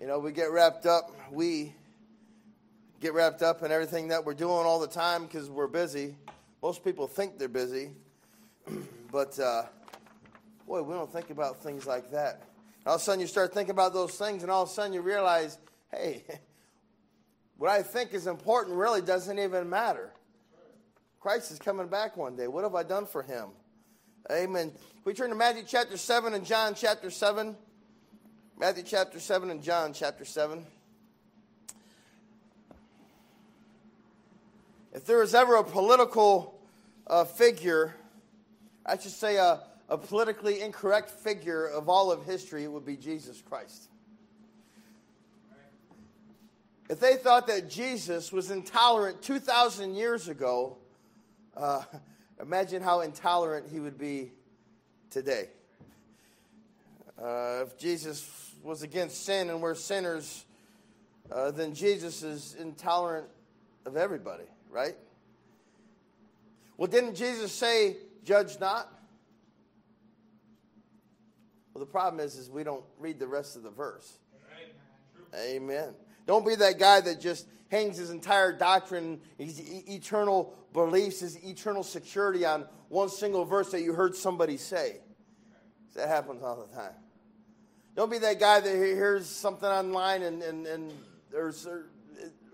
You know, we get wrapped up, we get wrapped up in everything that we're doing all the time because we're busy. Most people think they're busy, but uh, boy, we don't think about things like that. All of a sudden, you start thinking about those things, and all of a sudden, you realize, hey, what I think is important really doesn't even matter. Christ is coming back one day. What have I done for him? Amen. We turn to Matthew chapter 7 and John chapter 7. Matthew chapter 7 and John chapter 7. If there was ever a political uh, figure, I should say a, a politically incorrect figure of all of history, it would be Jesus Christ. If they thought that Jesus was intolerant 2,000 years ago, uh, imagine how intolerant he would be today. Uh, if Jesus was against sin and we're sinners, uh, then Jesus is intolerant of everybody, right? Well, didn't Jesus say, judge not? Well, the problem is, is we don't read the rest of the verse. Amen. Don't be that guy that just hangs his entire doctrine, his eternal beliefs, his eternal security on one single verse that you heard somebody say. That happens all the time. Don't be that guy that hears something online and, and, and or,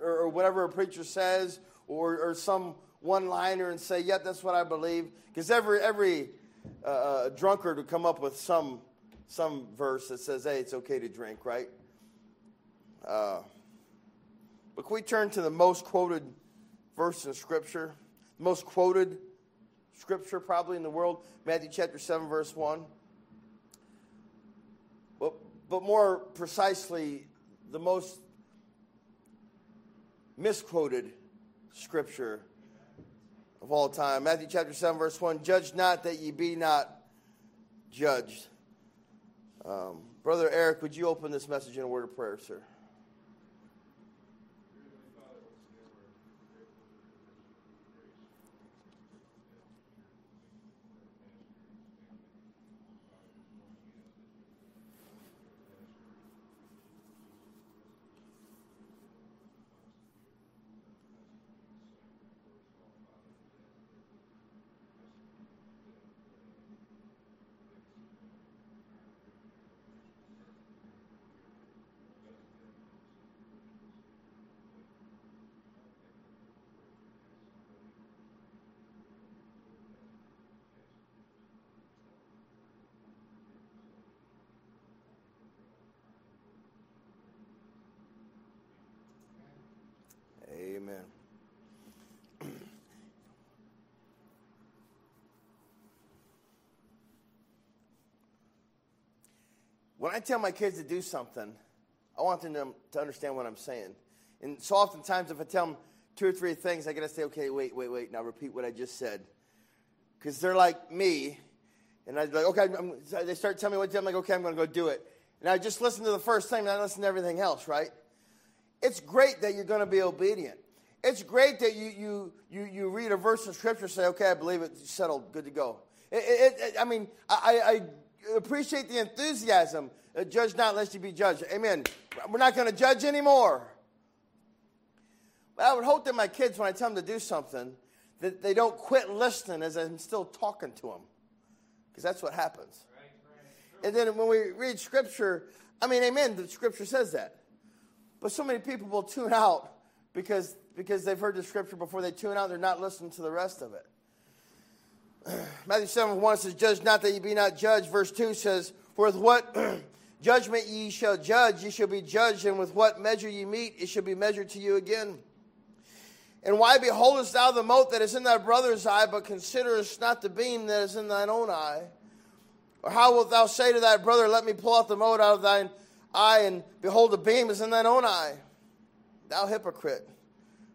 or whatever a preacher says or, or some one liner and say, yep, that's what I believe. Because every, every uh, uh, drunkard would come up with some, some verse that says, hey, it's okay to drink, right? Uh, but can we turn to the most quoted verse in Scripture? The most quoted Scripture probably in the world, Matthew chapter 7, verse 1 but more precisely, the most misquoted scripture of all time. Matthew chapter 7, verse 1 Judge not that ye be not judged. Um, Brother Eric, would you open this message in a word of prayer, sir? When I tell my kids to do something, I want them to understand what I'm saying. And so oftentimes, if I tell them two or three things, I got to say, okay, wait, wait, wait. Now repeat what I just said. Because they're like me. And I'm like, okay, I'm, they start telling me what to do. I'm like, okay, I'm going to go do it. And I just listen to the first thing, and I listen to everything else, right? It's great that you're going to be obedient. It's great that you, you, you, you read a verse of Scripture, say, okay, I believe it, settled, good to go. It, it, it, I mean, I, I appreciate the enthusiasm. Uh, judge not lest you be judged. Amen. We're not going to judge anymore. But I would hope that my kids, when I tell them to do something, that they don't quit listening as I'm still talking to them. Because that's what happens. And then when we read Scripture, I mean, amen, the Scripture says that. But so many people will tune out because, because they've heard the Scripture before they tune out, they're not listening to the rest of it. Matthew 7 1 says, Judge not that ye be not judged. Verse 2 says, For with what judgment ye shall judge, ye shall be judged, and with what measure ye mete, it shall be measured to you again. And why beholdest thou the mote that is in thy brother's eye, but considerest not the beam that is in thine own eye? Or how wilt thou say to thy brother, Let me pull out the mote out of thine eye, and behold, the beam is in thine own eye? Thou hypocrite.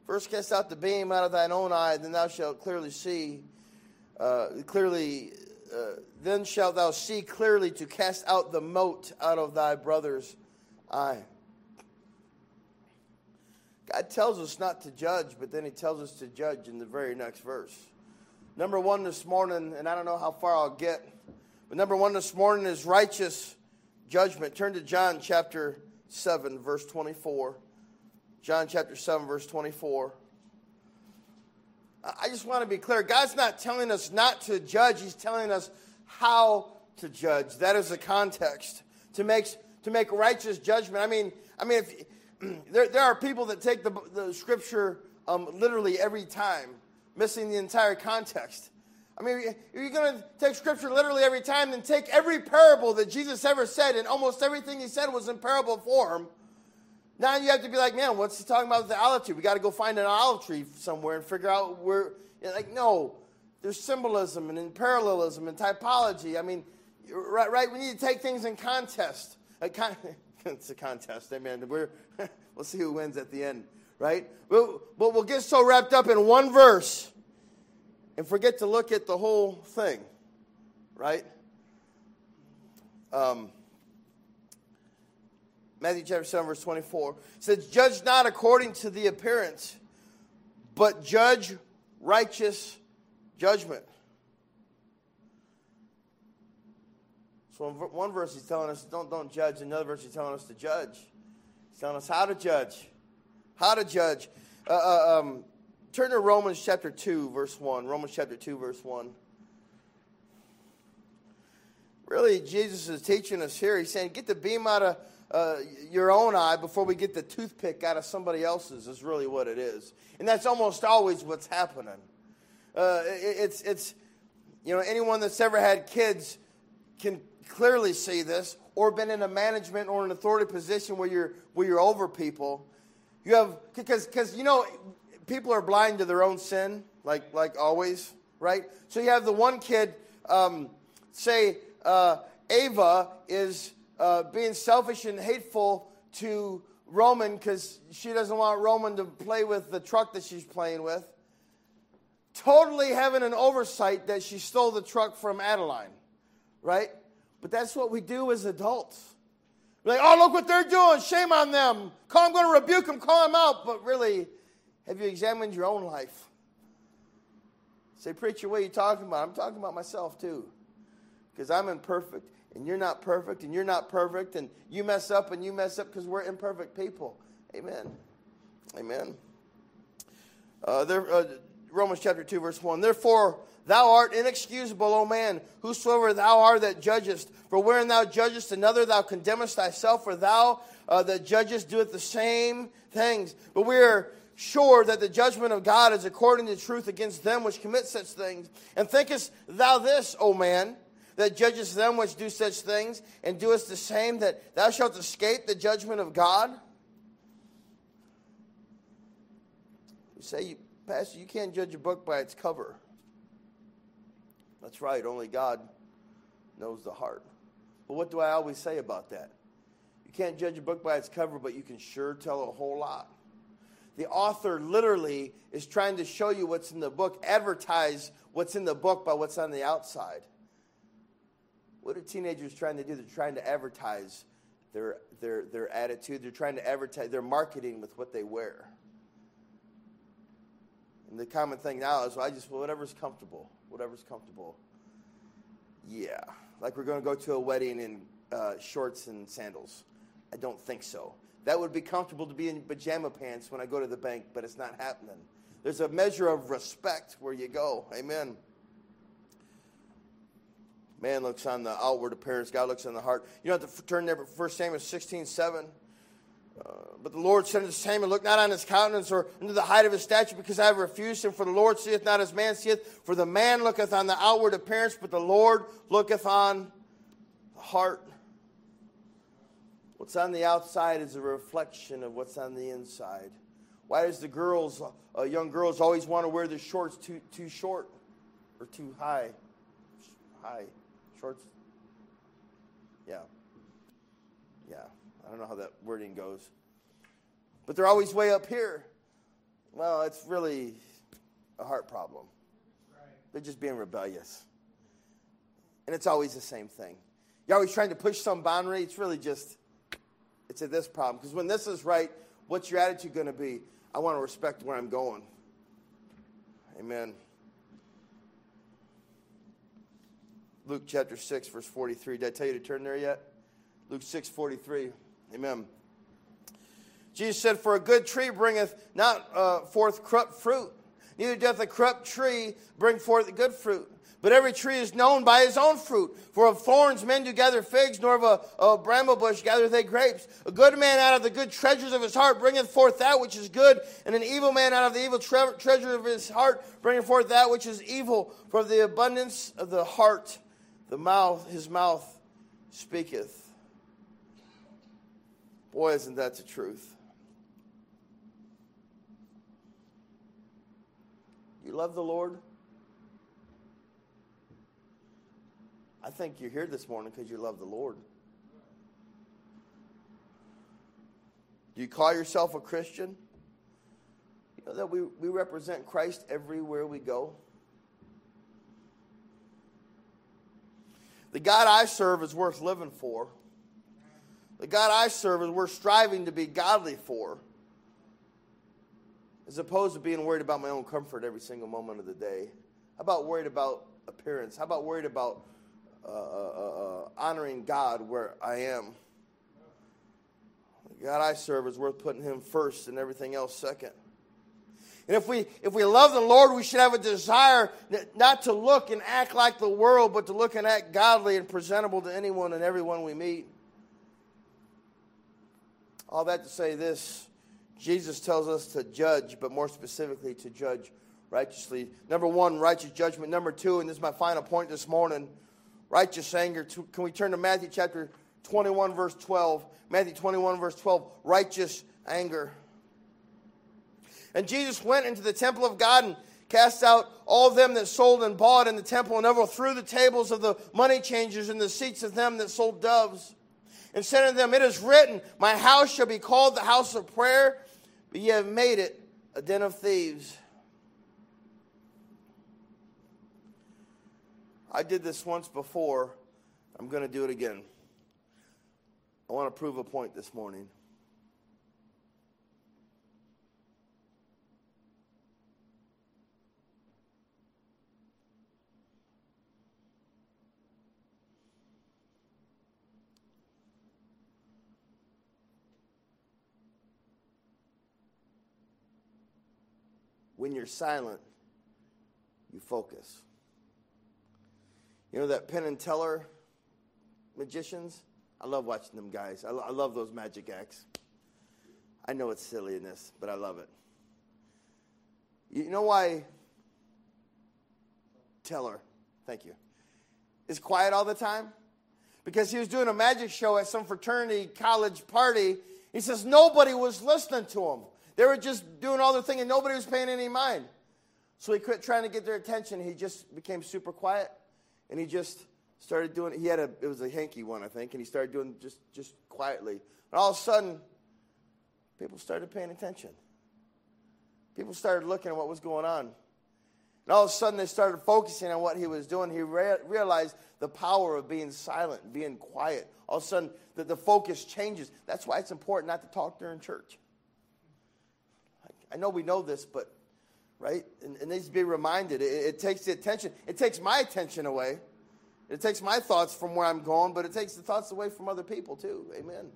First cast out the beam out of thine own eye, then thou shalt clearly see uh, clearly, uh, then shalt thou see clearly to cast out the mote out of thy brother's eye. God tells us not to judge, but then he tells us to judge in the very next verse. Number one this morning, and I don't know how far I'll get, but number one this morning is righteous judgment. Turn to John chapter 7, verse 24. John chapter 7, verse 24. I just want to be clear. God's not telling us not to judge, He's telling us how to judge. That is the context. To make, to make righteous judgment. I mean, I mean, if, there, there are people that take the, the scripture um, literally every time, missing the entire context. I mean, if you're going to take scripture literally every time, then take every parable that Jesus ever said, and almost everything he said was in parable form. Now you have to be like, man, what's he talking about with the olive tree? We got to go find an olive tree somewhere and figure out where. like, no, there's symbolism and in parallelism and typology. I mean, right, right? We need to take things in context. Like, it's a contest, amen. We're, we'll see who wins at the end, right? But we'll, we'll get so wrapped up in one verse and forget to look at the whole thing, right? Um, Matthew chapter 7, verse 24 says, Judge not according to the appearance, but judge righteous judgment. So in one verse he's telling us don't, don't judge. Another verse he's telling us to judge. He's telling us how to judge. How to judge. Uh, uh, um, Turn to Romans chapter 2, verse 1. Romans chapter 2, verse 1. Really, Jesus is teaching us here. He's saying, get the beam out of uh, your own eye before we get the toothpick out of somebody else's, is really what it is. And that's almost always what's happening. Uh, it, it's, it's, you know, anyone that's ever had kids can clearly see this, or been in a management or an authority position where you're, where you're over people. You have, because, because, you know, people are blind to their own sin, like, like always, right? So you have the one kid um, say, uh, Ava is uh, being selfish and hateful to Roman because she doesn't want Roman to play with the truck that she's playing with. Totally having an oversight that she stole the truck from Adeline, right? But that's what we do as adults. We're like, oh, look what they're doing. Shame on them. Call, I'm going to rebuke them, call them out. But really, have you examined your own life? Say, preacher, what are you talking about? I'm talking about myself too. Because I'm imperfect, and you're not perfect, and you're not perfect, and you mess up, and you mess up because we're imperfect people. Amen. Amen. Uh, there, uh, Romans chapter 2, verse 1. Therefore, thou art inexcusable, O man, whosoever thou art that judgest. For wherein thou judgest another, thou condemnest thyself, for thou uh, that judgest doeth the same things. But we are sure that the judgment of God is according to truth against them which commit such things. And thinkest thou this, O man, that judgest them which do such things, and doest the same, that thou shalt escape the judgment of God? You say, Pastor, you can't judge a book by its cover. That's right, only God knows the heart. But what do I always say about that? You can't judge a book by its cover, but you can sure tell a whole lot the author literally is trying to show you what's in the book, advertise what's in the book by what's on the outside. What are teenagers trying to do? They're trying to advertise their, their, their attitude, they're trying to advertise their marketing with what they wear. And the common thing now is, well, I just, well, whatever's comfortable, whatever's comfortable. Yeah. Like we're going to go to a wedding in uh, shorts and sandals. I don't think so. That would be comfortable to be in pajama pants when I go to the bank, but it's not happening. There's a measure of respect where you go. Amen. Man looks on the outward appearance, God looks on the heart. You don't have to turn there, but 1 Samuel 16 7. Uh, but the Lord said unto Samuel, Look not on his countenance or into the height of his stature, because I have refused him. For the Lord seeth not as man seeth. For the man looketh on the outward appearance, but the Lord looketh on the heart. What's on the outside is a reflection of what's on the inside. Why does the girls, uh, young girls, always want to wear their shorts too, too short or too high? High. Shorts? Yeah. Yeah. I don't know how that wording goes. But they're always way up here. Well, it's really a heart problem. They're just being rebellious. And it's always the same thing. You're always trying to push some boundary. It's really just it's a this problem. Because when this is right, what's your attitude going to be? I want to respect where I'm going. Amen. Luke chapter 6, verse 43. Did I tell you to turn there yet? Luke 6, 43. Amen. Jesus said, For a good tree bringeth not uh, forth corrupt fruit, neither doth a corrupt tree bring forth good fruit. But every tree is known by his own fruit. For of thorns men do gather figs, nor of a, a bramble bush gather they grapes. A good man out of the good treasures of his heart bringeth forth that which is good, and an evil man out of the evil tre- treasure of his heart bringeth forth that which is evil. For the abundance of the heart, the mouth, his mouth speaketh. Boy, isn't that the truth? You love the Lord? I think you're here this morning because you love the Lord. Do you call yourself a Christian? You know that we, we represent Christ everywhere we go. The God I serve is worth living for. The God I serve is worth striving to be godly for, as opposed to being worried about my own comfort every single moment of the day. How about worried about appearance? How about worried about uh, uh, uh, honoring God where I am? The God I serve is worth putting Him first and everything else second. And if we, if we love the Lord, we should have a desire not to look and act like the world, but to look and act godly and presentable to anyone and everyone we meet. All that to say this Jesus tells us to judge, but more specifically to judge righteously. Number one, righteous judgment. Number two, and this is my final point this morning righteous anger. Can we turn to Matthew chapter 21, verse 12? Matthew 21, verse 12. Righteous anger. And Jesus went into the temple of God and cast out all them that sold and bought in the temple and overthrew the tables of the money changers and the seats of them that sold doves and said unto them, It is written, My house shall be called the house of prayer, but ye have made it a den of thieves. I did this once before. I'm going to do it again. I want to prove a point this morning. When you're silent, you focus. You know that Penn and Teller magicians? I love watching them guys. I, lo- I love those magic acts. I know it's silliness, but I love it. You know why Teller, thank you, is quiet all the time? Because he was doing a magic show at some fraternity college party. He says nobody was listening to him. They were just doing all their thing and nobody was paying any mind. So he quit trying to get their attention. He just became super quiet and he just started doing He had a, it was a hanky one, I think, and he started doing just, just quietly. And all of a sudden, people started paying attention. People started looking at what was going on. And all of a sudden, they started focusing on what he was doing. He re- realized the power of being silent, being quiet. All of a sudden, the, the focus changes. That's why it's important not to talk during church. I know we know this, but, right? And it needs to be reminded. It, it takes the attention, it takes my attention away. It takes my thoughts from where I'm going, but it takes the thoughts away from other people too. Amen.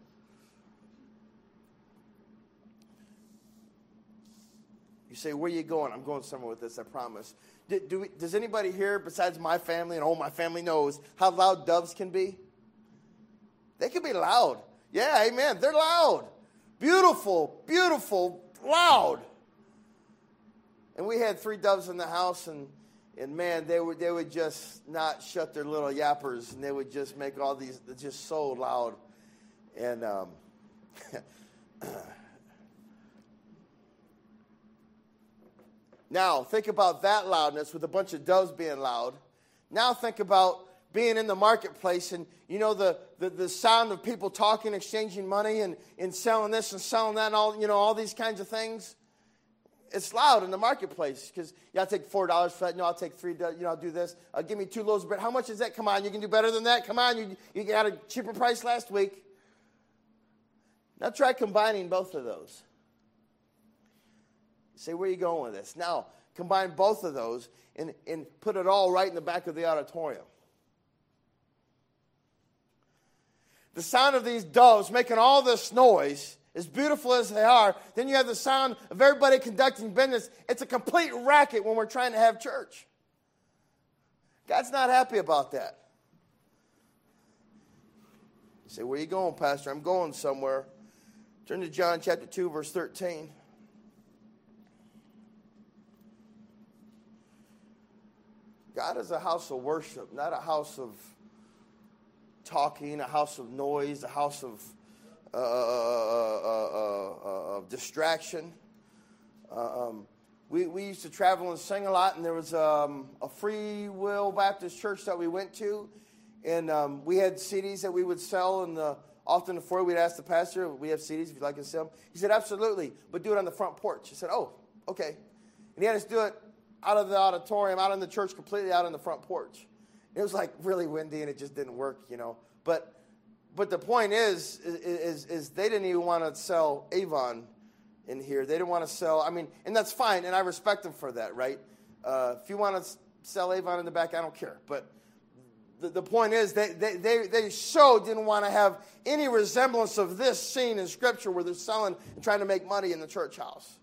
You say, Where are you going? I'm going somewhere with this, I promise. Do, do we, does anybody here, besides my family, and all my family knows how loud doves can be? They can be loud. Yeah, amen. They're loud. Beautiful, beautiful, loud. And we had three doves in the house, and, and man, they would, they would just not shut their little yappers, and they would just make all these, just so loud. And um, now, think about that loudness with a bunch of doves being loud. Now, think about being in the marketplace and you know the, the, the sound of people talking exchanging money and, and selling this and selling that and all you know all these kinds of things it's loud in the marketplace because yeah i'll take four dollars for that. No i'll take three you know i'll do this. Uh, give me two loaves of bread. How much is that? Come on you can do better than that. Come on you, you got a cheaper price last week. Now try combining both of those. Say where are you going with this? Now combine both of those and, and put it all right in the back of the auditorium the sound of these doves making all this noise as beautiful as they are, then you have the sound of everybody conducting business. It's a complete racket when we're trying to have church. God's not happy about that. You say, Where are you going, Pastor? I'm going somewhere. Turn to John chapter 2, verse 13. God is a house of worship, not a house of talking, a house of noise, a house of, uh, uh, uh, of distraction. Um, we, we used to travel and sing a lot, and there was um, a Free Will Baptist church that we went to, and um, we had CDs that we would sell, and the, often before we'd ask the pastor, we have CDs if you'd like to sell them. He said, absolutely, but do it on the front porch. He said, oh, okay. And he had us do it out of the auditorium, out in the church, completely out on the front porch. It was like really windy and it just didn't work, you know. But but the point is, is, is they didn't even want to sell Avon in here. They didn't want to sell. I mean, and that's fine, and I respect them for that, right? Uh, if you want to sell Avon in the back, I don't care. But the, the point is, they, they, they, they so didn't want to have any resemblance of this scene in Scripture where they're selling and trying to make money in the church house.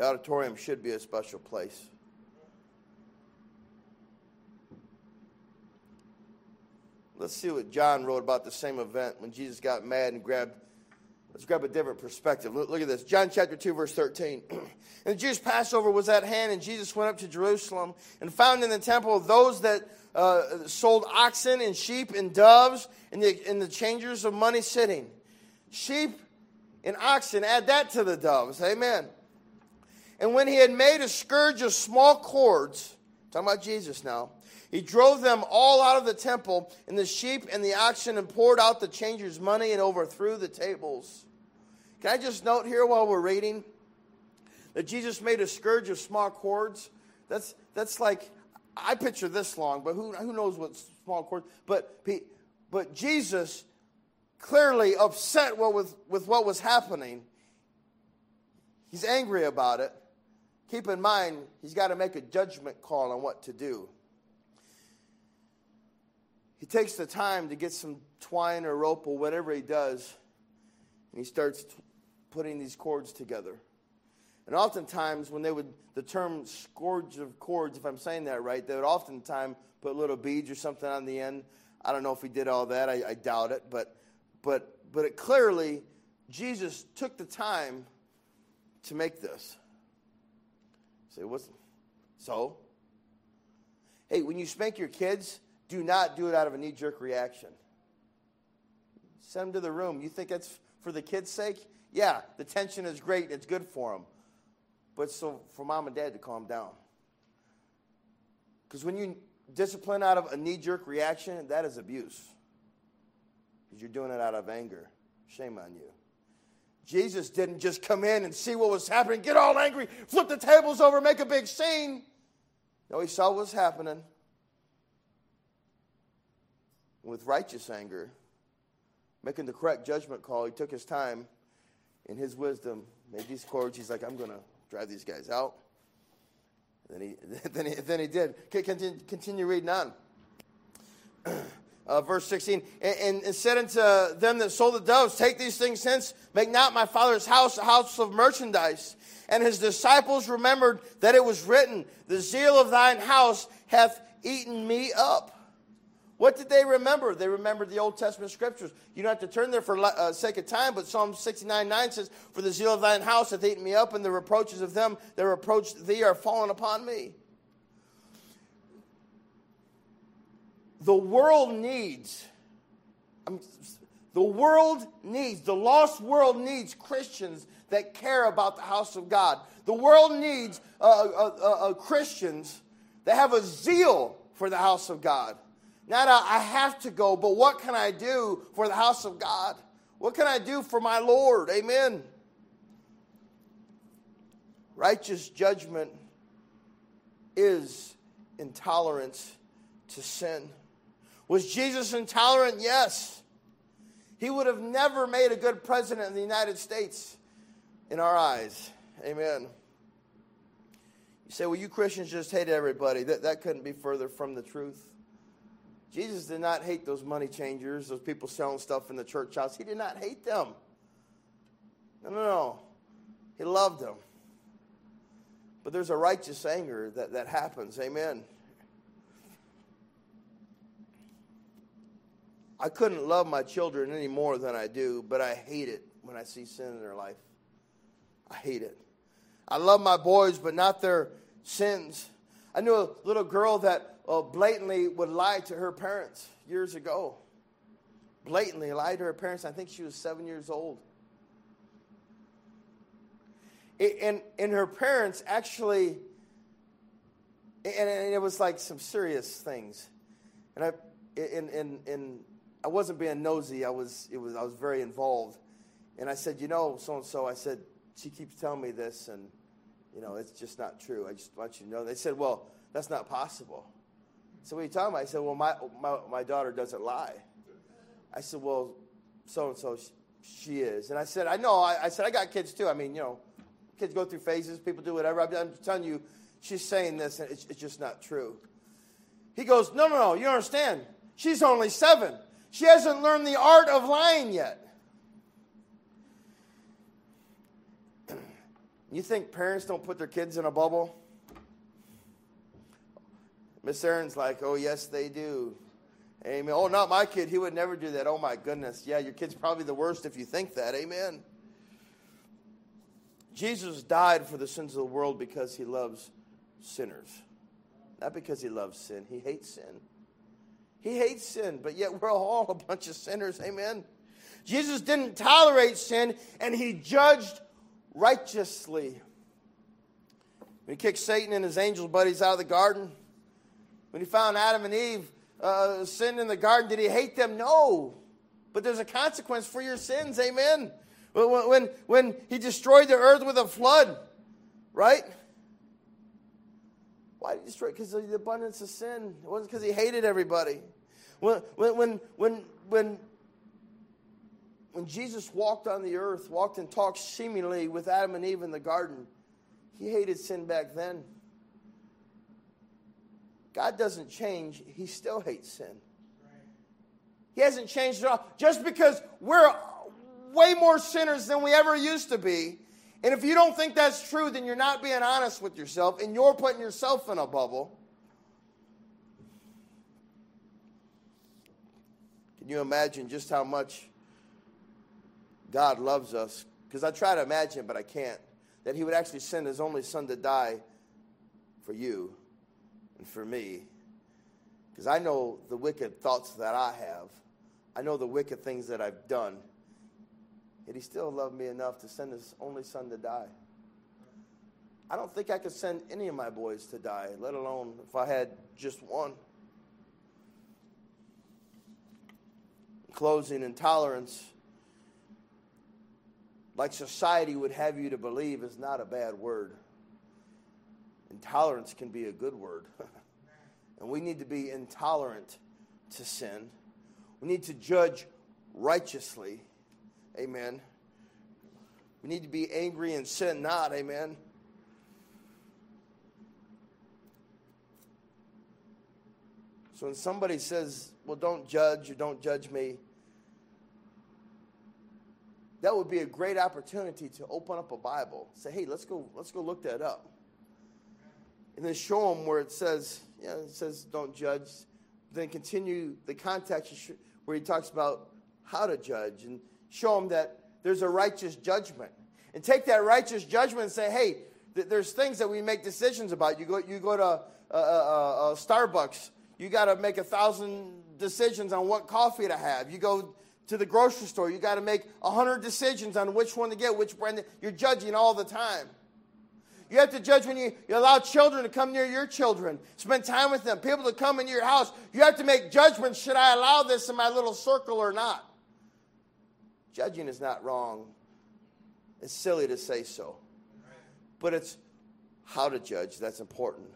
The auditorium should be a special place. Let's see what John wrote about the same event when Jesus got mad and grabbed. Let's grab a different perspective. Look, look at this. John chapter 2, verse 13. and the Jewish Passover was at hand, and Jesus went up to Jerusalem and found in the temple those that uh, sold oxen and sheep and doves and the, and the changers of money sitting. Sheep and oxen, add that to the doves. Amen. And when he had made a scourge of small cords, talking about Jesus now, he drove them all out of the temple, and the sheep and the oxen, and poured out the changers' money and overthrew the tables. Can I just note here while we're reading that Jesus made a scourge of small cords? That's, that's like, I picture this long, but who, who knows what small cords? But, but Jesus clearly upset with, with what was happening. He's angry about it keep in mind, he's got to make a judgment call on what to do. He takes the time to get some twine or rope or whatever he does, and he starts putting these cords together. And oftentimes, when they would, the term scourge of cords, if I'm saying that right, they would oftentimes put little beads or something on the end. I don't know if he did all that. I, I doubt it. But, but, but it clearly, Jesus took the time to make this. Say, what's so? Hey, when you spank your kids, do not do it out of a knee jerk reaction. Send them to the room. You think that's for the kids' sake? Yeah, the tension is great. It's good for them. But so for mom and dad to calm down. Because when you discipline out of a knee jerk reaction, that is abuse. Because you're doing it out of anger. Shame on you. Jesus didn't just come in and see what was happening, get all angry, flip the tables over, make a big scene. No, he saw what was happening with righteous anger, making the correct judgment call. He took his time in his wisdom, made these cords. He's like, I'm going to drive these guys out. then he, then he, then he did. Continue, continue reading on. uh, verse 16, and, and, said unto them that sold the doves, Take these things hence, make not my father's house a house of merchandise. And his disciples remembered that it was written, The zeal of thine house hath eaten me up. What did they remember? They remembered the Old Testament scriptures. You don't have to turn there for uh, sake of time, but Psalm 69 9 says, For the zeal of thine house hath eaten me up, and the reproaches of them that reproached thee are fallen upon me. The world needs, the world needs, the lost world needs Christians that care about the house of God. The world needs uh, uh, uh, uh Christians that have a zeal for the house of God. Not a, I have to go, but what can I do for the house of God? What can I do for my Lord? Amen. Righteous judgment is intolerance to sin. Was Jesus intolerant? Yes. He would have never made a good president of the United States in our eyes. Amen. You say, well, you Christians just hate everybody. That, that couldn't be further from the truth. Jesus did not hate those money changers, those people selling stuff in the church house. He did not hate them. No, no, no. He loved them. But there's a righteous anger that, that happens. Amen. I couldn't love my children any more than I do, but I hate it when I see sin in their life. I hate it. I love my boys, but not their sins. I knew a little girl that uh, blatantly would lie to her parents years ago. Blatantly lied to her parents. I think she was seven years old. and, and her parents actually, and, it was like some serious things. And I, and, and, and I wasn't being nosy. I was, it was, I was very involved. And I said, you know, so and so. I said, she keeps telling me this, and you know, it's just not true. I just want you to know. They said, well, that's not possible. So what are you talking about? I said, well, my, my, my daughter doesn't lie. I said, well, so and so she is. And I said, I know. I, I said, I got kids too. I mean, you know, kids go through phases. People do whatever. I'm, telling you, she's saying this, and it's, it's just not true. He goes, no, no, no. You understand? She's only seven. She hasn't learned the art of lying yet. You think parents don't put their kids in a bubble? Miss Aaron's like, oh, yes, they do. Amen. Oh, not my kid. He would never do that. Oh, my goodness. Yeah, your kid's probably the worst if you think that. Amen. Jesus died for the sins of the world because he loves sinners, not because he loves sin. He hates sin. He hates sin, but yet we're all a bunch of sinners. Amen. Jesus didn't tolerate sin, and he judged righteously. When he kicked Satan and his angel buddies out of the garden, when he found Adam and Eve uh, sinned in the garden, did he hate them? No. But there's a consequence for your sins. Amen. When, when, when he destroyed the earth with a flood, right? Why did he destroy? Because of the abundance of sin. It wasn't because he hated everybody. When, when, when, when, when, when Jesus walked on the earth, walked and talked seemingly with Adam and Eve in the garden, he hated sin back then. God doesn't change, he still hates sin. He hasn't changed at all. Just because we're way more sinners than we ever used to be. And if you don't think that's true, then you're not being honest with yourself and you're putting yourself in a bubble. Can you imagine just how much God loves us? Because I try to imagine, but I can't. That He would actually send His only Son to die for you and for me. Because I know the wicked thoughts that I have, I know the wicked things that I've done. Yet he still loved me enough to send his only son to die. I don't think I could send any of my boys to die, let alone if I had just one. closing, intolerance, like society would have you to believe, is not a bad word. Intolerance can be a good word. and we need to be intolerant to sin. We need to judge righteously Amen. We need to be angry and sin not. Amen. So when somebody says, well, don't judge or don't judge me, that would be a great opportunity to open up a Bible. Say, hey, let's go, let's go look that up. And then show them where it says, yeah, it says don't judge. Then continue the context where he talks about how to judge. And show them that there's a righteous judgment. And take that righteous judgment and say, hey, th- there's things that we make decisions about. You go, you go to uh, uh, uh, Starbucks, you got to make a thousand decisions on what coffee to have. You go to the grocery store, you got to make a hundred decisions on which one to get, which brand. You're judging all the time. You have to judge when you, you, allow children to come near your children, spend time with them, people to come into your house. You have to make judgments. Should I allow this in my little circle or not? Judging is not wrong. It's silly to say so. But it's how to judge that's important.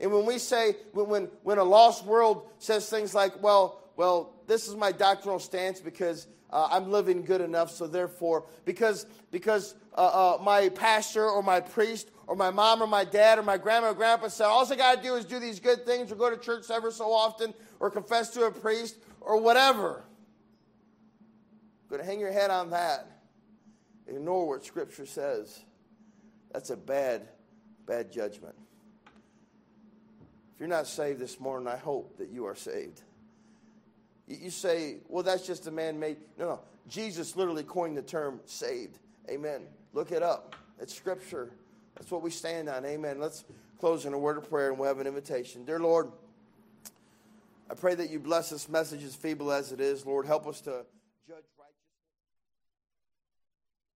And when we say, when, when, when a lost world says things like, well, well, this is my doctrinal stance because uh, I'm living good enough, so therefore, because, because uh, uh, my pastor or my priest or my mom or my dad or my grandma or grandpa said, all I got to do is do these good things or go to church ever so often or confess to a priest or whatever. Going to hang your head on that. Ignore what Scripture says. That's a bad, bad judgment. If you're not saved this morning, I hope that you are saved. You say, well, that's just a man made. No, no. Jesus literally coined the term saved. Amen. Look it up. It's Scripture. That's what we stand on. Amen. Let's close in a word of prayer and we'll have an invitation. Dear Lord, I pray that you bless this message as feeble as it is. Lord, help us to.